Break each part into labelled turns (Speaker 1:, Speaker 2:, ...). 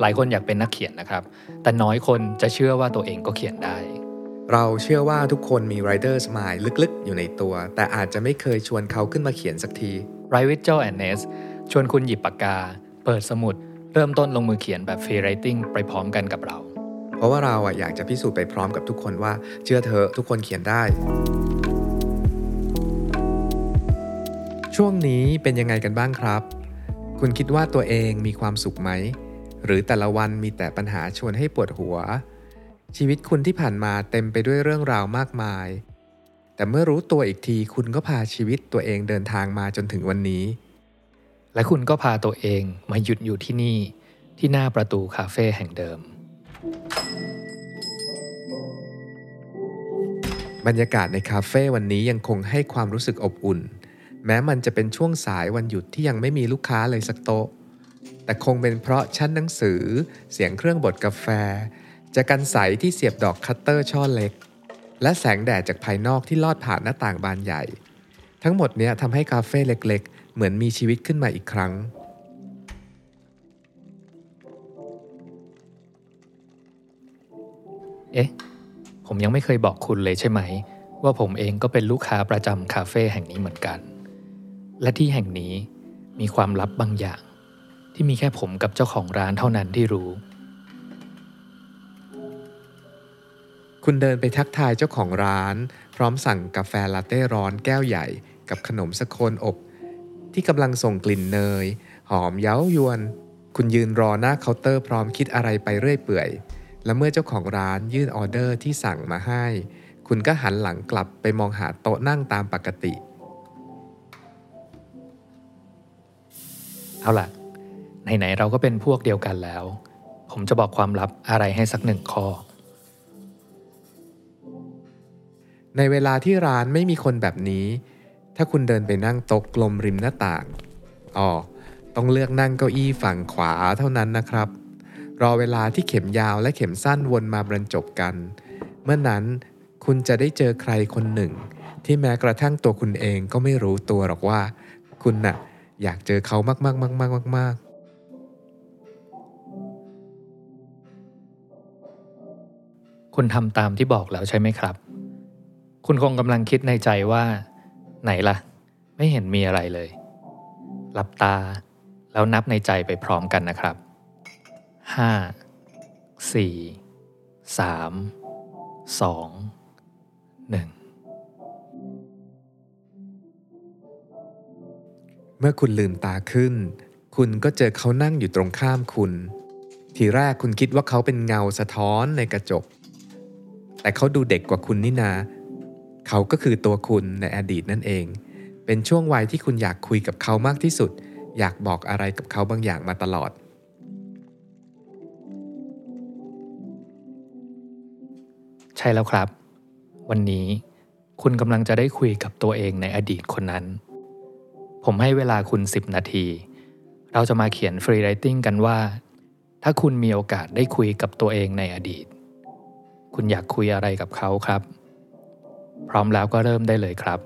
Speaker 1: หลายคนอยากเป็นนักเขียนนะครับ แต่น้อยคนจะเชื่อว่าตัวเองก็เขียนได้
Speaker 2: เราเชื่อว่าทุกคนมี Writer's Mind ลึกๆ อยู่ในตัว แต่อาจจะไม่เคยชวนเขาขึ้นมาเขียนสักที
Speaker 1: Write with Joe and Ness ชวนคุณหยิบปากกา เปิดสมุด เริ่มต้นลงมือเขียนแบบ free writing ไปพร้อมกันกับเรา
Speaker 2: เพราะว่าเราอะอยากจะพิสูจน์ไปพร้อมกับทุกคนว่า เชื่อเธอะทุกคนเขียนได้ช่วงนี้เป็นยังไงกันบ้างครับ คุณคิดว่าตัวเองมีความสุขไหม หรือแต่ละวันมีแต่ปัญหาชวนให้ปวดหัว ชีวิตคุณที่ผ่านมาเต็มไปด้วยเรื่องราวมากมาย แต่เมื่อรู้ตัวอีกทีคุณก็พาชีวิตตัวเองเดินทางมาจนถึงวันนี้
Speaker 1: และคุณก็พาตัวเองมาหยุดอยู่ที่นี่ ที่หน้าประตูคาเฟ่แห่งเดิม
Speaker 2: บรรยากาศในคาเฟ่วันนี้ยังคงให้ความรู้สึกอบอุ่น แม้มันจะเป็นช่วงสายวันหยุดที่ยังไม่มีลูกค้าเลยสักโต๊ะ แต่คงเป็นเพราะชั้นหนังสือ เสียงเครื่องบดกาแฟ แจกันใสที่เสียบดอกคัตเตอร์ช่อเล็ก และแสงแดดจากภายนอกที่ลอดผ่านหน้าต่างบานใหญ่ ทั้งหมดเนี้ยทำให้คาเฟ่เล็กๆ เหมือนมีชีวิตขึ้นมาอีกครั้ง
Speaker 1: เอ๊ะ ผมยังไม่เคยบอกคุณเลยใช่ไหม ว่าผมเองก็เป็นลูกค้าประจำคาเฟ่แห่งนี้เหมือนกัน และที่แห่งนี้มีความลับบางอย่าง ที่มีแค่ผมกับเจ้าของร้านเท่านั้นที่รู้
Speaker 2: คุณเดินไปทักทายเจ้าของร้าน พร้อมสั่งกาแฟลาเต้ร้อนแก้วใหญ่ กับขนมสโคนอบ ที่กำลังส่งกลิ่นเนย หอมเย้ายวน คุณยืนรอหน้าเคาน์เตอร์พร้อมคิดอะไรไปเรื่อยเปื่อย และเมื่อเจ้าของร้านยื่นออเดอร์ที่สั่งมาให้ คุณก็หันหลังกลับไปมองหาโต๊ะนั่งตามปกติ
Speaker 1: เอาล่ะ ไหนๆเราก็เป็นพวกเดียวกันแล้ว ผมจะบอกความลับอะไรให้สักหนึ่งข้อ
Speaker 2: ในเวลาที่ร้านไม่มีคนแบบนี้ ถ้าคุณเดินไปนั่งโต๊ะกลมริมหน้าต่างอ๋อต้องเลือกนั่งเก้าอี้ฝั่งขวาเท่านั้นนะครับ รอเวลาที่เข็มยาวและเข็มสั้นวนมาบรรจบกัน เมื่อนั้นคุณจะได้เจอใครคนหนึ่ง ที่แม้กระทั่งตัวคุณเองก็ไม่รู้ตัวหรอกว่า คุณน่ะอยากเจอเขามากๆๆๆๆ
Speaker 1: คุณทำตามที่บอกแล้วใช่ไหมครับ คุณคงกำลังคิดในใจว่า ไหนล่ะ ไม่เห็นมีอะไรเลย หลับตา แล้วนับในใจไปพร้อมกันนะครับห้าสี่สามสองหนึ่ง
Speaker 2: เมื่อคุณลืมตาขึ้น คุณก็เจอเขานั่งอยู่ตรงข้ามคุณ ทีแรกคุณคิดว่าเขาเป็นเงาสะท้อนในกระจก แต่เขาดูเด็กกว่าคุณนี่นา เขาก็คือตัวคุณในอดีตนั่นเอง เป็นช่วงวัยที่คุณอยากคุยกับเขามากที่สุด อยากบอกอะไรกับเขาบางอย่างมาตลอด
Speaker 1: ใช่แล้วครับ วันนี้คุณกำลังจะได้คุยกับตัวเองในอดีตคนนั้น ผมให้เวลาคุณ 10 นาที เราจะมาเขียนฟรีไรติ n งกันว่า ถ้าคุณมีโอกาสได้คุยกับตัวเองในอดีต คุณอยากคุยอะไรกับเขาครับ พร้อมแล้วก็เริ่มได้เลยครับ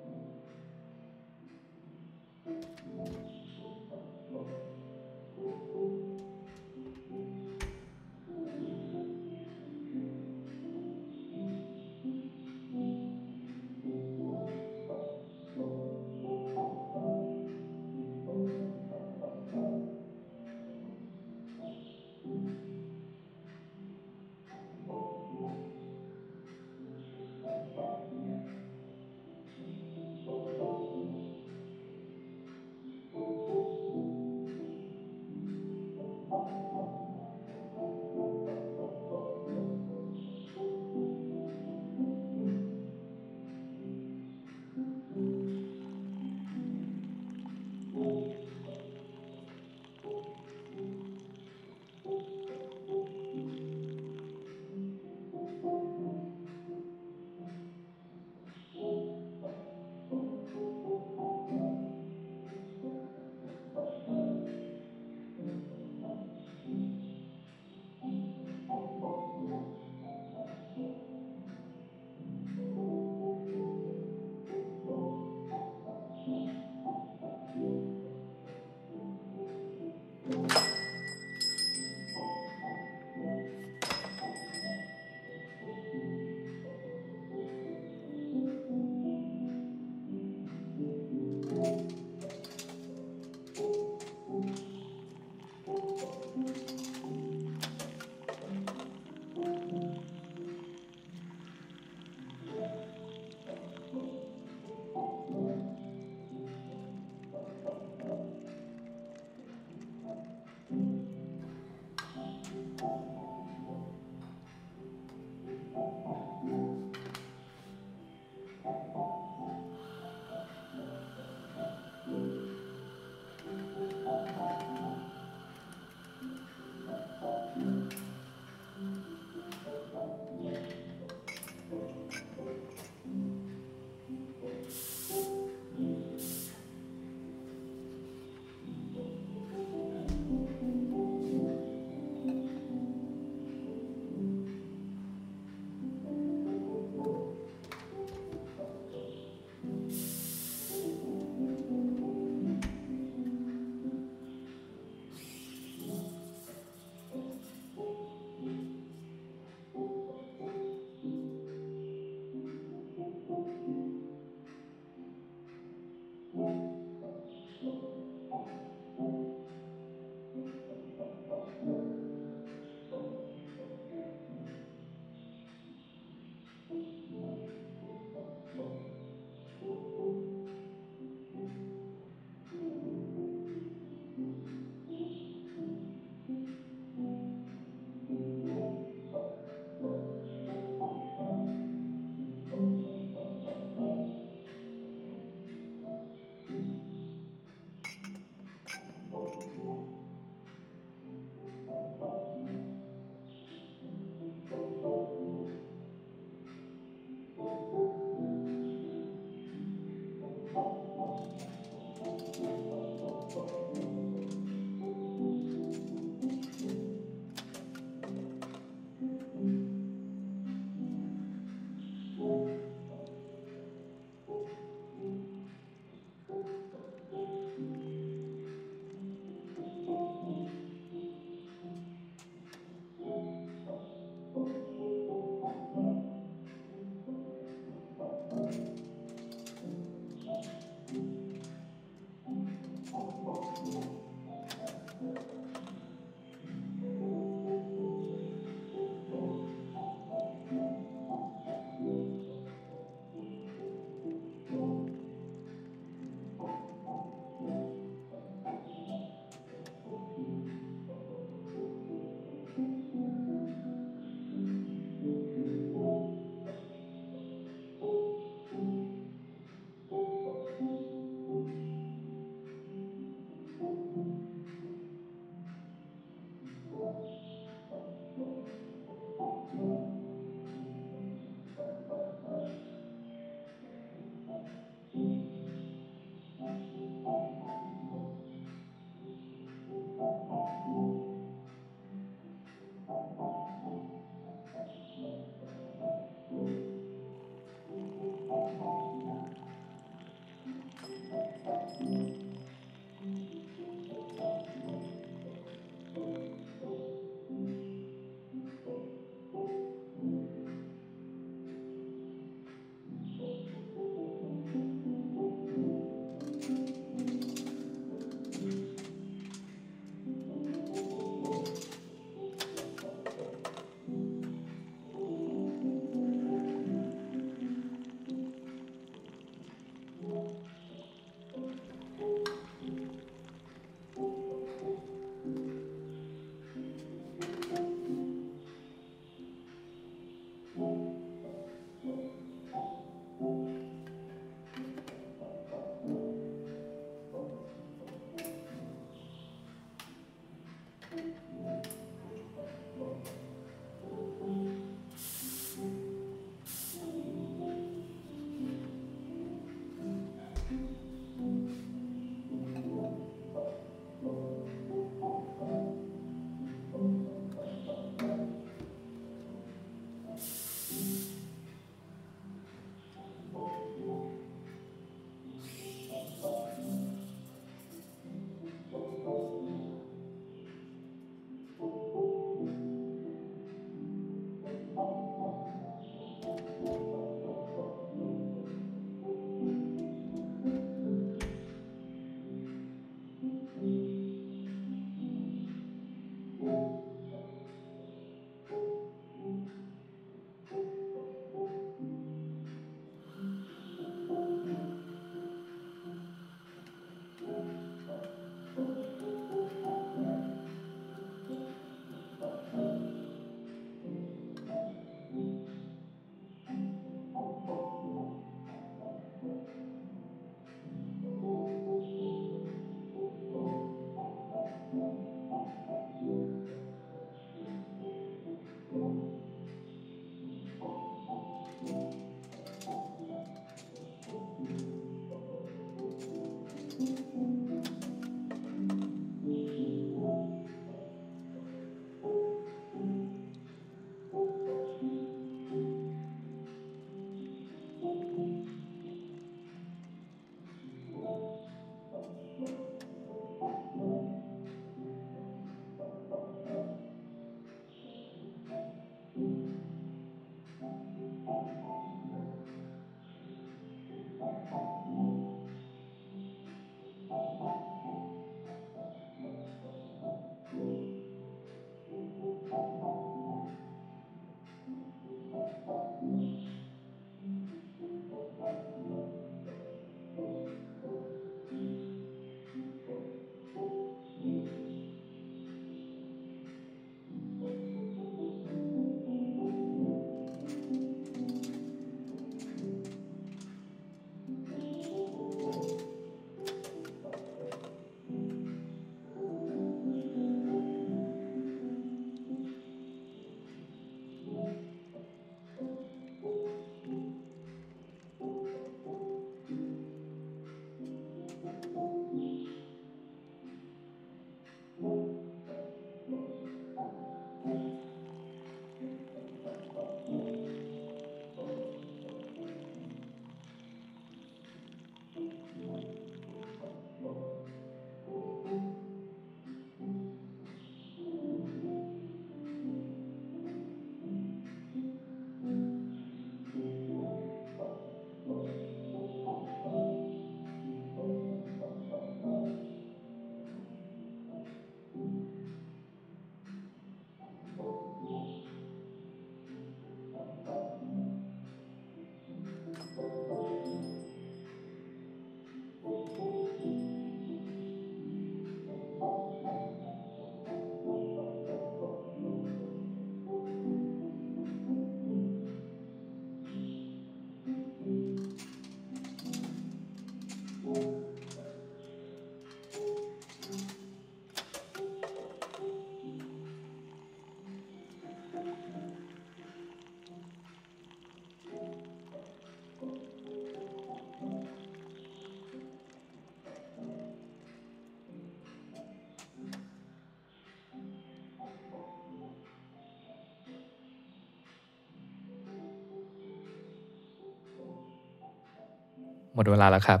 Speaker 1: มดเวลาแล้วครับ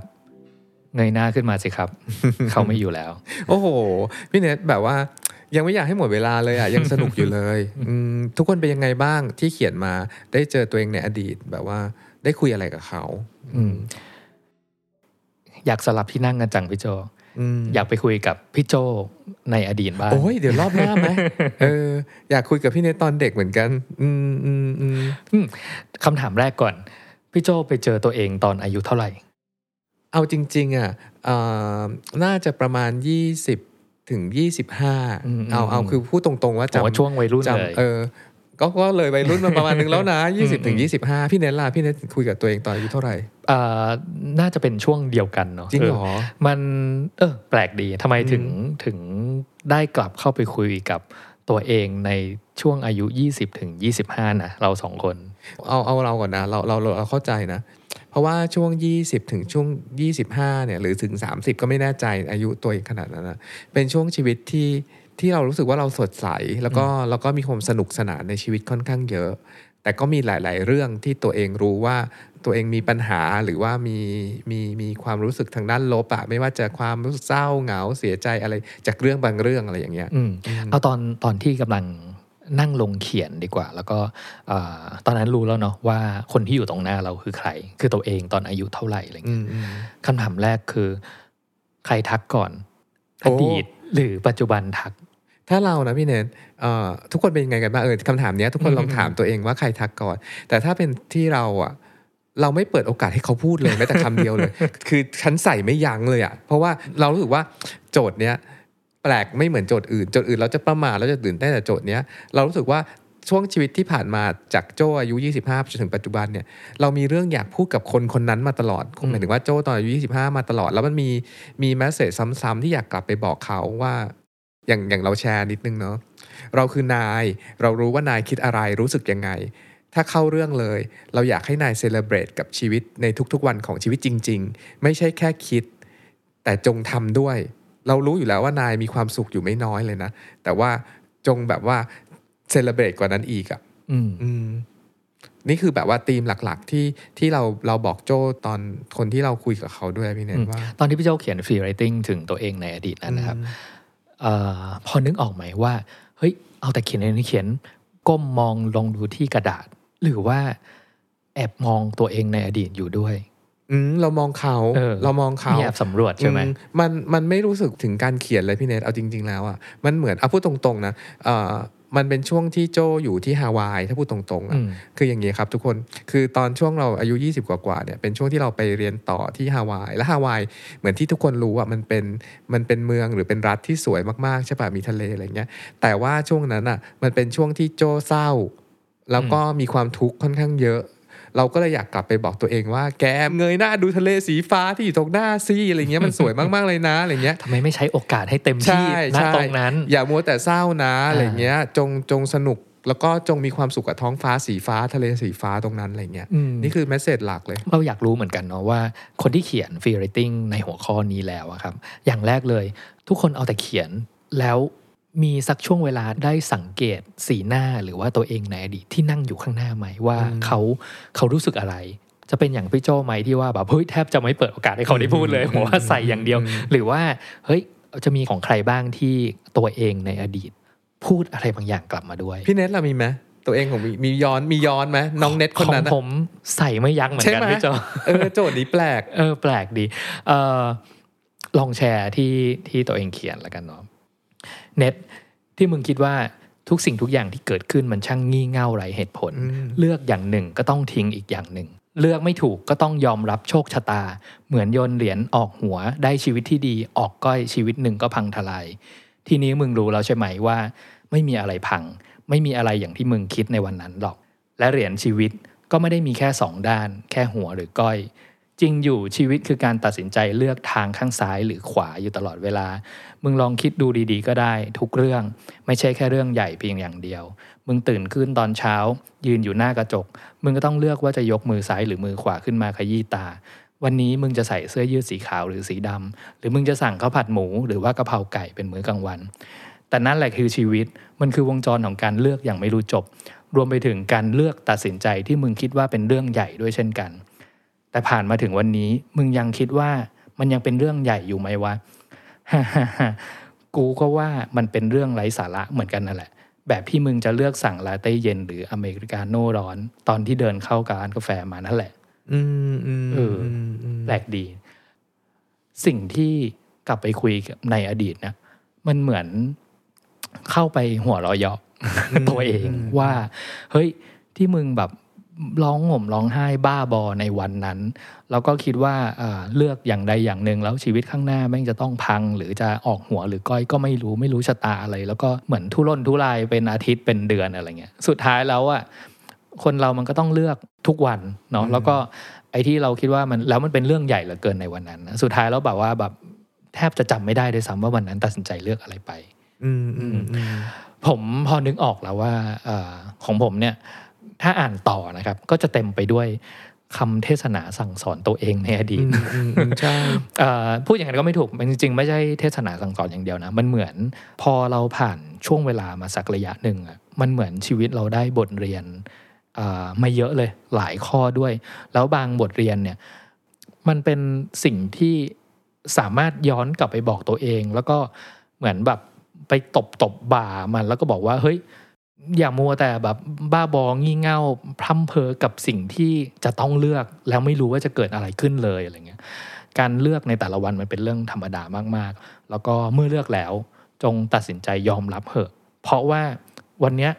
Speaker 1: เงยหน้าขึ้นมาสิครับ เขาไม่อยู่แล้ว
Speaker 2: โอ้โห พี่เนทแบบว่า ยังไม่อยากให้หมดเวลาเลยอะยังสนุกอยู่เลยอืมทุกคนเป็นยังไงบ้างที่เขียนมา ได้เจอตัวเองในอดีตแบบว่า ได้คุยอะไรกับเขา
Speaker 1: อืมอยากสลับที่นั่งกันจังพี่โจ
Speaker 2: อืม
Speaker 1: อยากไปคุยกับพี่โจในอดีตบ้าง
Speaker 2: โอ้ยเดี๋ยวรอบหน้าไหมเอออยากคุยกับพี่เนทตอนเด็กเหมือนกัน อืมอืมอืม
Speaker 1: คำถามแรกก่อน พี่โจไปเจอตัวเองตอนอายุเท่าไหร่
Speaker 2: เอาจริงๆอะเอ่อน่าจะประมาณ 20 ถึง
Speaker 1: อืม
Speaker 2: 25 เอาเอาคือพูดตรงๆว่า
Speaker 1: ผมว่า
Speaker 2: จำ
Speaker 1: ช่วงวัยรุ่นเลย
Speaker 2: จำเออก็ก็เลยวัยรุ่นมาประมาณนึงแล้วนะ 20ถึง
Speaker 1: อืม
Speaker 2: 25 พี่เนทล่ะพี่เนทคุยกับตัวเองตอนอายุเท่าไหร่
Speaker 1: อ่าน่าจะเป็นช่วงเดียวกันเนาะ
Speaker 2: จริงเหรอ
Speaker 1: เออมันเออแปลกดีทำไมถึงถึงได้กลับเข้าไปคุยกับตัวเองในช่วงอายุ 20ถึง25 นะ เราสองคน
Speaker 2: เอาเอาเราก่อนนะ เราเราเราเราเข้าใจนะ เพราะว่าช่วง 20 ถึงช่วง 25เนี่ยหรือถึง 30 ก็ไม่แน่ใจอายุตัวเองขนาดนั้นนะเป็นช่วงชีวิตที่ที่เรารู้สึกว่าเราสดใส แล้วก็แล้วก็มีความสนุกสนานในชีวิตค่อนข้างเยอะ แต่ก็มีหลาย ๆ เรื่องที่ตัวเองรู้ว่าตัวเองมีปัญหาหรือว่ามีมีมีความรู้สึกทางด้านลบอะไม่ว่าจะความรู้สึกเศร้าเหงาเสียใจอะไรจากเรื่องบางเรื่องอะไรอย่างเงี้ย
Speaker 1: อืมเอาตอนตอนที่กำลัง นั่งลงเขียนดีกว่า แล้วก็เอ่อตอนนั้นรู้แล้วเนาะว่าคนที่อยู่ตรงหน้าเราคือใคร คือตัวเองตอนอายุเท่าไหร่อะไร
Speaker 2: อื
Speaker 1: เงี้ย
Speaker 2: มอืม
Speaker 1: คำถามแรกคือ ใครทักก่อน
Speaker 2: โอ้
Speaker 1: อดีตหรือปัจจุบันทัก
Speaker 2: ถ้าเรานะพี่เนทเอ่อทุกคนเป็นยังไงกันบ้างเออคำถามเนี้ยทุกคน
Speaker 1: อืม
Speaker 2: ลองถามตัวเองว่าใครทักก่อน แต่ถ้าเป็นที่เราอะเราไม่เปิดโอกาสให้เขาพูดเลยแม้แต่คำเดียวเลย คือฉันใส่ไม่ยั้งเลยอะเพราะว่าเรารู้สึกว่าโจทย์เนี้ย แปลกไม่เหมือนโจทย์อื่นโจทย์อื่นเราจะประมาทเราจะตื่นเต้นแต่โจทย์เนี้ยเรารู้สึกว่าช่วงชีวิตที่ผ่านมาจากโจอายุ 25จนถึงปัจจุบันเนี่ยเรามีเรื่องอยากพูดกับคนคนนั้นมาตลอดหมายถึงว่าโจตอนอายุ 25 มาตลอด แล้วมันมีมีแมสเซจซ้ำๆที่อยากกลับไปบอกเขาว่า อย่างอย่างเราแชร์นิดนึงเนาะเราคือนายเรารู้ว่านายคิดอะไรรู้สึกยังไง ถ้าเข้าเรื่องเลย เราอยากให้นายเซเลบรตกับชีวิตในทุกๆวันของชีวิตจริง ๆ ไม่ใช่แค่คิด แต่จงทำด้วย เรารู้อยู่แล้วว่านายมีความสุขอยู่ไม่น้อยเลยนะ แต่ว่าจงแบบว่าเซเลบรตกว่านั้นอีกอะ่ะ
Speaker 1: อืม
Speaker 2: อืมนี่คือแบบว่าธีมหลักๆ ที่ที่เราเราบอกโจ้ตอนคนที่เราคุยกับเขาด้วยพี่เนทว่า
Speaker 1: ตอนที่พี่โจเขียนฟรีไรติงถึงตัวเองในอดีตนั้นนะครับเออพอนึกออกไหมว่า เฮ้ย เอาแต่เขียนในเขียนก้มมองลงดูที่กระดาษ หรือว่าแอบมองตัวเองในอดีตอยู่ด้วย
Speaker 2: อืมเรามองเขา
Speaker 1: เออ
Speaker 2: เรามองเขา
Speaker 1: มีแอบสำรวจใช่ไหม
Speaker 2: อืมันมันไม่รู้สึกถึงการเขียนเลยพี่เนทเอาจริง ๆ แล้วอะมันเหมือนเอาพูดตรงๆนะเอ่อมันเป็นช่วงที่โจอยู่ที่ฮาวายถ้าพูดตรงๆ
Speaker 1: อื
Speaker 2: อะ
Speaker 1: ม
Speaker 2: คืออย่างนี้ครับทุกคน คือตอนช่วงเราอายุ 20 กว่าๆเนี่ย เป็นช่วงที่เราไปเรียนต่อที่ฮาวาย และฮาวายเหมือนที่ทุกคนรู้อะ มันเป็น มันเป็นเมืองหรือเป็นรัฐที่สวยมากๆ ใช่ป่ะ มีทะเลอะไรเงี้ย แต่ว่าช่วงนั้นอะ มันเป็นช่วงที่โจเศร้า แล้วก็มีความทุกข์ค่อนข้างเยอะ เราก็เลยอยากกลับไปบอกตัวเองว่า แกเงยหน้าดูทะเลสีฟ้าที่อยู่ตรงหน้าซิอะไรเงี้ยมันสวยมากๆเลยนะอะไรเงี้ย
Speaker 1: ทำไมไม่ใช้โอกาสให้เต็มที่
Speaker 2: ใช่
Speaker 1: ณ
Speaker 2: ใช่
Speaker 1: ตรงนั้น
Speaker 2: อย่ามัวแต่เศร้านะอะไร
Speaker 1: อ่า
Speaker 2: เงี้ยจงจงสนุกแล้วก็จงมีความสุขกับท้องฟ้าสีฟ้าทะเลสีฟ้าตรงนั้นอะไรเงี้ย
Speaker 1: อืม
Speaker 2: นี่คือแมสเซจหลักเลย
Speaker 1: เราอยากรู้เหมือนกันเนาะว่าคนที่เขียนฟรีไรติงในหัวข้อนี้แล้วอะครับ อย่างแรกเลย ทุกคนเอาแต่เขียนแล้ว มีสักช่วงเวลาได้สังเกตสีหน้าหรือว่าตัวเองในอดีตที่นั่งอยู่ข้างหน้าไหมว่า
Speaker 2: อืม
Speaker 1: เขาเขารู้สึกอะไร จะเป็นอย่างพี่โจไหมที่ว่าแบบเฮ้ยแทบจะไม่เปิดโอกาสให้เขาได้พูดเลย
Speaker 2: อืม
Speaker 1: หัวว่าใส่อย่างเดียว
Speaker 2: อืม
Speaker 1: หรือว่าเฮ้ยจะมีของใครบ้างที่ตัวเองในอดีต พูดอะไรบางอย่างกลับมาด้วย
Speaker 2: พี่เน็ตเรามีไหมตัวเองของมีมีย้อนมีย้อนไหมน้องเน็ตคนนั้น
Speaker 1: ข
Speaker 2: อะ
Speaker 1: องผมใส่ไม่ยั้งเหมือนกัน
Speaker 2: ใช่ไหม
Speaker 1: พี่โจ
Speaker 2: เออโจทย์นี้แปลก
Speaker 1: เออแปลกดีเออลองแชร์ที่ที่ตัวเองเขียนแล้วกันเนาะ เน็ตที่มึงคิดว่าทุกสิ่งทุกอย่างที่เกิดขึ้นมันช่างงี่เง่าไร้เหตุผล
Speaker 2: อืม
Speaker 1: เลือกอย่างหนึ่งก็ต้องทิ้งอีกอย่างหนึ่ง เลือกไม่ถูกก็ต้องยอมรับโชคชะตา เหมือนโยนเหรียญออกหัวได้ชีวิตที่ดีออกก้อยชีวิตหนึ่งก็พังทลาย ทีนี้มึงรู้แล้วใช่ไหมว่า ไม่มีอะไรพัง ไม่มีอะไรอย่างที่มึงคิดในวันนั้นหรอก และเหรียญชีวิตก็ไม่ได้มีแค่สองด้าน แค่หัวหรือก้อย จริงอยู่ชีวิตคือการตัดสินใจเลือกทางข้างซ้ายหรือขวาอยู่ตลอดเวลา มึงลองคิดดูดีๆ ก็ได้ ทุกเรื่องไม่ใช่แค่เรื่องใหญ่เพียงอย่างเดียว มึงตื่นขึ้นตอนเช้า ยืนอยู่หน้ากระจก มึงก็ต้องเลือกว่าจะยกมือซ้ายหรือมือขวาขึ้นมาขยี้ตา วันนี้มึงจะใส่เสื้อยืดสีขาวหรือสีดำหรือมึงจะสั่งข้าวผัดหมูหรือว่ากะเพราไก่เป็นมื้อกลางวัน แต่นั่นแหละคือชีวิตมันคือวงจรของการเลือกอย่างไม่รู้จบ รวมไปถึงการเลือกตัดสินใจที่มึงคิดว่าเป็นเรื่องใหญ่ด้วยเช่นกัน แต่ผ่านมาถึงวันนี้มึงยังคิดว่ามันยังเป็นเรื่องใหญ่อยู่ไหมวะกูก็ว่ามันเป็นเรื่องไร้สาระเหมือนกันนั่นแหละ แบบที่มึงจะเลือกสั่งลาเต้เย็นหรืออเมริกาโน่ร้อน ตอนที่เดินเข้ากับร้านกาแฟมานั่นแหละ
Speaker 2: อืมอืม
Speaker 1: เออ
Speaker 2: มอืม
Speaker 1: แปลกดี สิ่งที่กลับไปคุยกับในอดีตนะมันเหมือนเข้าไปหัวเราะเยาะตัวเองว่า เฮ้ย ที่มึงแบบ ร้องห่มร้องไห้บ้าบอในวันนั้น แล้วก็คิดว่าเอ่อเลือกอย่างใดอย่างหนึ่งแล้วชีวิตข้างหน้าแม่งจะต้องพัง หรือจะออกหัวหรือก้อยก็ไม่รู้ไม่รู้ชะตาอะไร แล้วก็เหมือนทุรนทุรายเป็นอาทิตย์เป็นเดือนอะไรเงี้ยสุดท้ายแล้วอะคนเรามันก็ต้องเลือกทุกวันเนาะแล้วก็ไอ้ที่เราคิดว่ามันแล้วมันเป็นเรื่องใหญ่เหลือเกินในวันนั้นนะสุดท้ายแล้วแบบว่าแบบแทบจะจำไม่ได้ด้วยซ้ำว่าวันนั้นตัดสินใจเลือกอะไรไป
Speaker 2: อืมอืมอืม
Speaker 1: ผมพอนึกออกแล้วว่าเออของผมเนี่ย ถ้าอ่านต่อนะครับ ก็จะเต็มไปด้วยคำเทศนาสั่งสอนตัวเองในอดีต
Speaker 2: อืมอืมอืมใช่
Speaker 1: เอ่อพูดอย่างนั้นก็ไม่ถูกมันจริง ๆ ไม่ใช่เทศนาสั่งสอนอย่างเดียวนะ มันเหมือนพอเราผ่านช่วงเวลามาสักระยะหนึ่งอะมันเหมือนชีวิตเราได้บทเรียนเอ่อมาเยอะเลยหลายข้อด้วย แล้วบางบทเรียนเนี่ยมันเป็นสิ่งที่สามารถย้อนกลับไปบอกตัวเอง แล้วก็เหมือนแบบไปตบตบบ่ามันแล้วก็บอกว่าเฮ้ย อย่ามัวแต่แบบบ้าบองี่เง่าพร่ำเพอกับสิ่งที่จะต้องเลือกแล้วไม่รู้ว่าจะเกิดอะไรขึ้นเลยอะไรเงี้ยการเลือกในแต่ละวันมันเป็นเรื่องธรรมดามากๆ แล้วก็เมื่อเลือกแล้วจงตัดสินใจยอมรับเถอะ เพราะว่าวันเนี้ย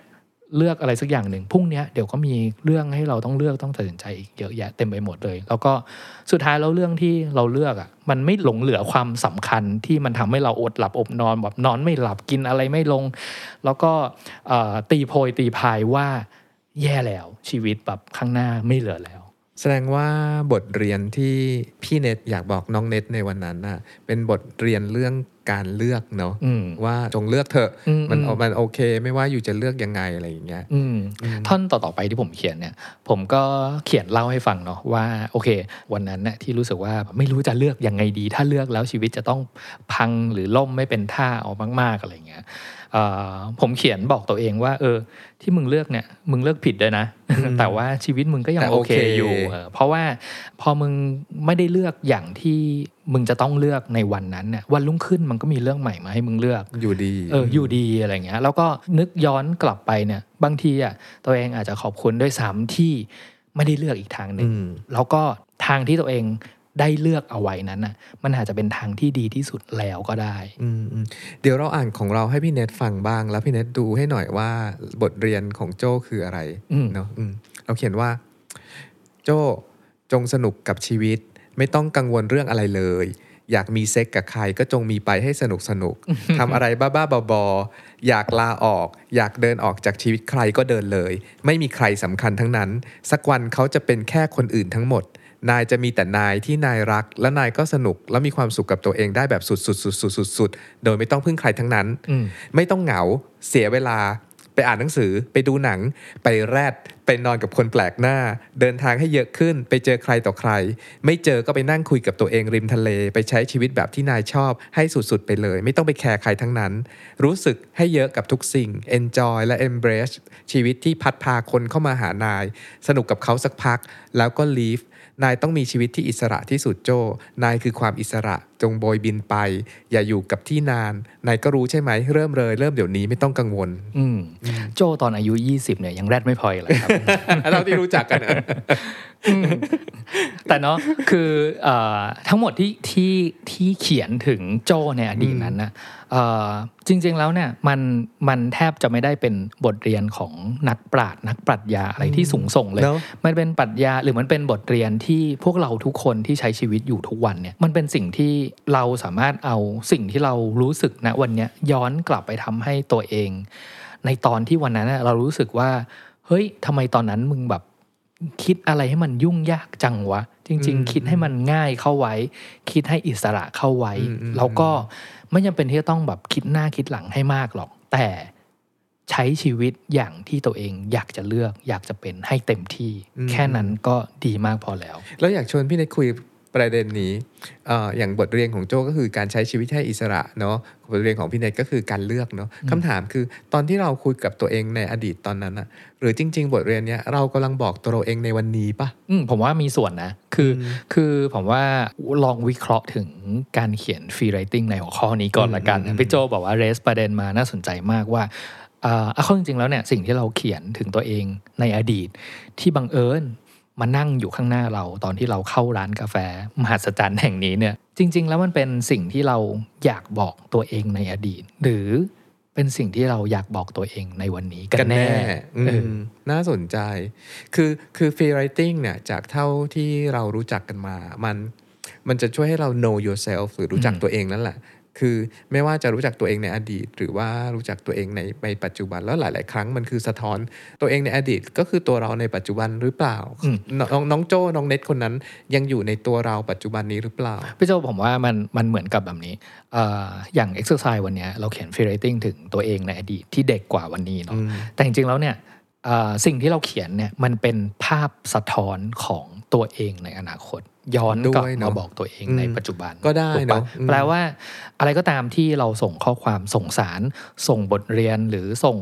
Speaker 1: เลือกอะไรสักอย่างหนึ่งพรุ่งนี้เดี๋ยวก็มีเรื่องให้เราต้องเลือกต้องตัดสินใจอีกเยอะแยะเต็มไปหมดเลย แล้วก็สุดท้ายแล้วเรื่องที่เราเลือกอะมันไม่หลงเหลือความสำคัญที่มันทำให้เราอดหลับอบนอนแบบนอนไม่หลับกินอะไรไม่ลง แล้วก็ตีโพยตีพายว่าแย่แล้วชีวิตแบบข้างหน้าไม่เหลือแล้ว
Speaker 2: แสดงว่าบทเรียนที่พี่เน็ตอยากบอกน้องเน็ตในวันนั้นน่ะเป็นบทเรียนเรื่องการเลือกเนาะ
Speaker 1: อืม
Speaker 2: ว่าจงเลือกเถอะ
Speaker 1: อืม
Speaker 2: มัน
Speaker 1: อืม
Speaker 2: มันโอเค ไม่ว่าอยู่จะเลือกยังไงอะไรอย่างเงี้ย
Speaker 1: อืม
Speaker 2: อืม
Speaker 1: ท่อนต่อๆไปที่ผมเขียนเนี่ย ผมก็เขียนเล่าให้ฟังเนาะว่าโอเค วันนั้นเนี่ยที่รู้สึกว่าไม่รู้จะเลือกยังไงดี ถ้าเลือกแล้วชีวิตจะต้องพังหรือล่มไม่เป็นท่าออกมากๆอะไรเงี้ยเอ่อ ผมเขียนบอกตัวเองว่าเออ ที่มึงเลือกเนี่ย มึงเลือกผิดด้วยนะ แต่ว่าชีวิตมึงก็ยัง
Speaker 2: แต่
Speaker 1: โอ
Speaker 2: โอ
Speaker 1: เค
Speaker 2: เค
Speaker 1: อยู่เออเพราะว่าพอมึงไม่ได้เลือกอย่างที่มึงจะต้องเลือกในวันนั้นเนี่ยวันรุ่งขึ้นมันก็มีเรื่องใหม่มาให้มึงเลือก
Speaker 2: อยู่ดี
Speaker 1: เอออยู่ดีอะไรเงี้ย แล้วก็นึกย้อนกลับไปเนี่ยบางทีอะตัวเองอาจจะขอบคุณด้วยซ้ำที่ไม่ได้เลือกอีกทางหนึ่ง
Speaker 2: อืม
Speaker 1: แล้วก็ทางที่ตัวเอง ได้เลือกเอาไว้นั้นน่ะ มันอาจจะเป็นทางที่ดีที่สุดแล้วก็ได้
Speaker 2: อืมอืมเดี๋ยวเราอ่านของเราให้พี่เน็ตฟังบ้าง แล้วพี่เน็ตดูให้หน่อยว่าบทเรียนของโจ้คืออะไร
Speaker 1: อืม
Speaker 2: เนาะอืมเราเขียนว่า โจ้จงสนุกกับชีวิต ไม่ต้องกังวลเรื่องอะไรเลย อยากมีเซ็กกับใครก็จงมีไปให้สนุกสนุกทำอะไรบ้าๆบอๆอยากลาออก อยากเดินออกจากชีวิตใครก็เดินเลย ไม่มีใครสำคัญทั้งนั้น สักวันเขาจะเป็นแค่คนอื่นทั้งหมด นายจะมีแต่นายที่นายรัก และนายก็สนุกและมีความสุขกับตัวเองได้แบบสุดๆๆๆๆโดยไม่ต้องพึ่งใครทั้งนั้น
Speaker 1: อืม
Speaker 2: ไม่ต้องเหงาเสียเวลาไปอ่านหนังสือไปดูหนัง ไปแรดไปนอนกับคนแปลกหน้า เดินทางให้เยอะขึ้น ไปเจอใครต่อใคร ไม่เจอก็ไปนั่งคุยกับตัวเองริมทะเล ไปใช้ชีวิตแบบที่นายชอบ ให้สุดๆไปเลย ไม่ต้องไปแคร์ใครทั้งนั้น รู้สึกให้เยอะกับทุกสิ่ง enjoy และ embrace ชีวิตที่พัดพาคนเข้ามาหานาย สนุกกับเขาสักพัก แล้วก็ leave นายต้องมีชีวิตที่อิสระที่สุดโจ นายคือความอิสระจงโบยบินไป อย่าอยู่กับที่นาน นายก็รู้ใช่ไหม เริ่มเลย เริ่มเดี๋ยวนี้ไม่ต้องกังวล
Speaker 1: อืมโจตอนอายุ 20เนี่ยยังแรดไม่พออีกเลยครับ
Speaker 2: เราที่รู้จักกัน
Speaker 1: แต่เนาะคือเอ่อทั้งหมดที่ที่ที่เขียนถึงโจในอดีตนั้นนะเอ่อจริง ๆแล้วเนี่ยมันมันแทบจะไม่ได้เป็นบทเรียนของนักปราชญ์นักปรัชญาอะไรที่สูงส่งเลย
Speaker 2: เนอะ
Speaker 1: มันเป็นปรัชญาหรือมันเป็นบทเรียนที่พวกเราทุกคนที่ใช้ชีวิตอยู่ทุกวันเนี่ยมันเป็นสิ่งที่เราสามารถเอาสิ่งที่เรารู้สึกณวันเนี้ยย้อนกลับไปทำให้ตัวเอง ในตอนที่วันนั้นน่ะเรารู้สึกว่าเฮ้ยทำไมตอนนั้นมึงแบบ คิดอะไรให้มันยุ่งยากจังวะ จริง
Speaker 2: อืม
Speaker 1: ๆคิดให้มันง่ายเข้าไว้ คิดให้อิสระเข้าไว้
Speaker 2: อืมอืม
Speaker 1: แล้วก็ไม่จำเป็นที่จะต้องแบบคิดหน้าคิดหลังให้มากหรอก แต่ใช้ชีวิตอย่างที่ตัวเองอยากจะเลือกอยากจะเป็นให้เต็มที่ แค่นั้นก็ดีมากพอแล้ว
Speaker 2: แล้วอยากชวนพี่เนทคุย ประเด็นนี้เอ่ออย่างบทเรียนของโจก็คือการใช้ชีวิตให้อิสระเนาะบทเรียนของพี่เนทก็คือการเลือกเนาะคำถามคือตอนที่เราคุยกับตัวเองในอดีตตอนนั้นอะหรือจริง ๆ บทเรียนเนี้ยเรากำลังบอกตัวเราเองในวันนี้ปะ
Speaker 1: อืมผมว่ามีส่วนนะ คืออ
Speaker 2: ม
Speaker 1: คือผมว่าลองวิเคราะห์ถึงการเขียน freewriting ในหัวข้อนี้ก่อนละกัน
Speaker 2: อืมอืม
Speaker 1: พี่โจบอกว่า raise ประเด็นมาน่าสนใจมากว่าอ่าเอาเข้าจริงๆแล้วเนี่ยสิ่งที่เราเขียนถึงตัวเองในอดีตที่บังเอิญ มานั่งอยู่ข้างหน้าเราตอนที่เราเข้าร้านกาแฟมหัศจรรย์แห่งนี้เนี่ยจริง ๆ แล้วมันเป็นสิ่งที่เราอยากบอกตัวเองในอดีต หรือเป็นสิ่งที่เราอยากบอกตัวเองในวันนี้กันแน่
Speaker 2: อื
Speaker 1: เออ
Speaker 2: มน่าสนใจ คือคือ free writing เนี่ยจากเท่าที่เรารู้จักกันมา มันมันจะช่วยให้เรา know yourself หรือรู้จัก
Speaker 1: อืม
Speaker 2: ตัวเองนั่นแหละ คือไม่ว่าจะรู้จักตัวเองในอดีต หรือว่ารู้จักตัวเองในในปัจจุบันแล้วหลาย ๆ ครั้งมันคือสะท้อนตัวเองในอดีต ก็คือตัวเราในปัจจุบันหรือเปล่า
Speaker 1: อืม
Speaker 2: น้องน้องโจ้น้องเน็ตคนนั้น ยังอยู่ในตัวเราปัจจุบันนี้หรือเปล่า
Speaker 1: พี่โจผมว่ามันมันเหมือนกับแบบนี้เอ่ออย่าง exercise วันเนี้ยเราเขียน free writing ถึงตัวเองในอดีตที่เด็กกว่าวันนี้เนาะ
Speaker 2: อืม
Speaker 1: แต่จริงๆแล้วเนี่ยเอ่อ สิ่งที่เราเขียนเนี่ยมันเป็นภาพสะท้อนของตัวเองในอนาคต ย้อนกลับ
Speaker 2: ด้วยเน
Speaker 1: มา
Speaker 2: อะ
Speaker 1: บอกตัวเอง
Speaker 2: อืม
Speaker 1: ในปัจจุบัน
Speaker 2: ก็ได้
Speaker 1: ถูป
Speaker 2: เนอะอืม
Speaker 1: แปลว่าอะไรก็ตามที่เราส่งข้อความส่งสาร ส่งบทเรียนหรือส่ง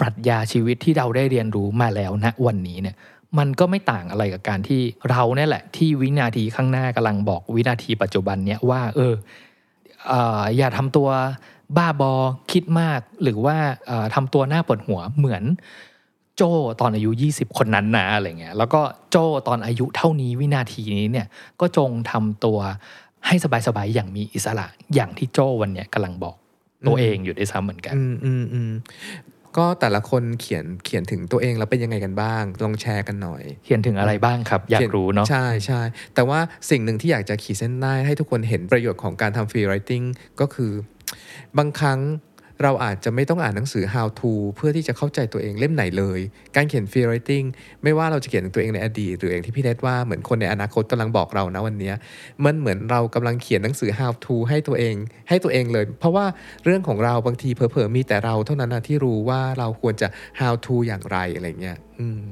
Speaker 1: ปรัชญาชีวิตที่เราได้เรียนรู้มาแล้วณวันนี้เนี่ยมันก็ไม่ต่างอะไรกับการที่เราเนี่ยแหละ ที่วินาทีข้างหน้ากำลังบอกวินาทีปัจจุบันเนี่ยว่า เออเอ่ออย่าทำตัวบ้าบอคิดมาก หรือว่าเอ่อทำตัวหน้าปวดหัวเหมือน โจตอนอายุ 20 คนนั้นนะอะไรเงี้ยแล้วก็โจตอนอายุเท่านี้วินาทีนี้เนี่ยก็จงทำตัวให้สบายๆอย่างมีอิสระอย่างที่โจวันเนี้ยกำลังบอกตัวเองอยู่ด้วยซ้ำเหมือนกัน
Speaker 2: อืมอืมอืมก็แต่ละคนเขียนเขียนถึงตัวเองแล้วเป็นยังไงกันบ้าง ลองแชร์กันหน่อย
Speaker 1: เขียนถึงอะไรบ้างครับ อยากรู้เนาะ
Speaker 2: ใช่ใช่แต่ว่าสิ่งหนึ่งที่อยากจะขีดเส้นใต้ให้ทุกคนเห็นประโยชน์ของการทำฟรีไรติงก็คือบางครั้ง เราอาจจะไม่ต้องอ่านหนังสือ how to เพื่อที่จะเข้าใจตัวเองเล่มไหนเลย การเขียน free writing ไม่ว่าเราจะเขียนตัวเองในอดีต หรืออย่างที่พี่เนทว่าเหมือนคนในอนาคตกำลังบอกเรานะวันนี้มันเหมือนเรากำลังเขียนหนังสือ how to ให้ตัวเอง ให้ตัวเองเลย เพราะว่าเรื่องของเราบางทีเผลอๆมีแต่เราเท่านั้นนะที่รู้ว่าเราควรจะ how to อย่างไรอะไรเงี้ยอืม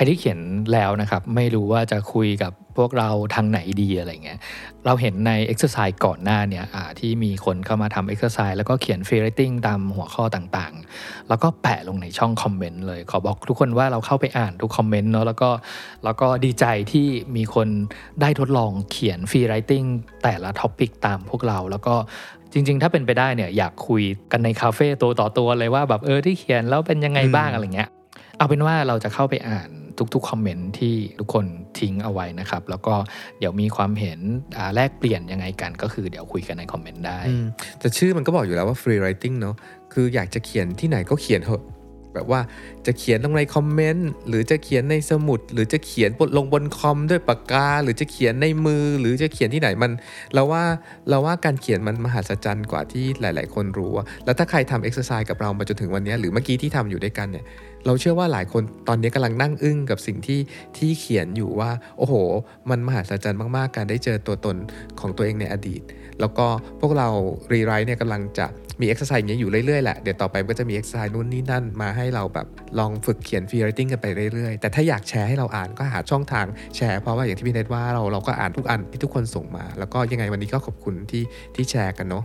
Speaker 1: รที่เขียนแล้วนะครับไม่รู้ว่าจะคุยกับพวกเราทางไหนดีอะไรเงี้ยเราเห็นใน exercise ก่อนหน้าเนี่ยอ่าที่มีคนเข้ามาทำ exercise แล้วก็เขียน free writing ตามหัวข้อต่างๆ แล้วก็แปะลงในช่องคอมเมนต์เลย ขอบอกทุกคนว่าเราเข้าไปอ่านทุกคอมเมนต์เนาะแล้วก็แล้วก็ดีใจที่มีคนได้ทดลองเขียน free writing แต่ละ topic ตามพวกเราแล้วก็จริง ๆ ถ้าเป็นไปได้เนี่ยอยากคุยกันในคาเฟ่ตัวต่อตัวเลยว่าแบบเออที่เขียนแล้วเป็นยังไงบ้าง
Speaker 2: อืม
Speaker 1: อะไรเงี้ยเอาเป็นว่าเราจะเข้าไปอ่าน ทุกๆคอมเมนต์ที่ทุกคนทิ้งเอาไว้นะครับ แล้วก็เดี๋ยวมีความเห็นแลกเปลี่ยนยังไงกัน ก็คือเดี๋ยวคุยกันในคอมเมนต์ได้
Speaker 2: แต่ชื่อมันก็บอกอยู่แล้วว่า free writing เนอะคืออยากจะเขียนที่ไหนก็เขียนเถอะแบบว่าจะเขียนลงในคอมเมนต์หรือจะเขียนในสมุด หรือจะเขียนลงบนคอมด้วยปากกา หรือจะเขียนในมือ หรือจะเขียนที่ไหนมัน เราว่าเราว่าการเขียนมันมหัศจรรย์กว่าที่หลาย ๆ คนรู้แล้วถ้าใครทำเอ็กซ์ไซส์กับเรามาจนถึงวันนี้ หรือเมื่อกี้ที่ทำอยู่ด้วยกันเนี่ยเราเชื่อว่าหลายคนตอนนี้กำลังนั่งอึ้งกับสิ่งที่ที่เขียนอยู่ว่า โอ้โห มันมหัศจรรย์มาก ๆ การได้เจอตัวตนของตัวเองในอดีต แล้วก็พวกเรารีไรต์เนี่ยกำลังจะมีเอ็กซ์ไซส์อย่างนี้อยู่เรื่อย ๆ แหละ เดี๋ยวต่อไปก็จะมีเอ็กซ์ไซส์นู่นนี่นั่นมาให้เราแบบลองฝึกเขียน freewriting กันไปเรื่อย ๆ แต่ถ้าอยากแชร์ให้เราอ่านก็หาช่องทางแชร์เพราะว่าอย่างที่พี่เนทว่าเราเราก็อ่านทุกอันที่ทุกคนส่งมา แล้วก็ยังไงวันนี้ก็ขอบคุณที่ที่แชร์กันเนาะ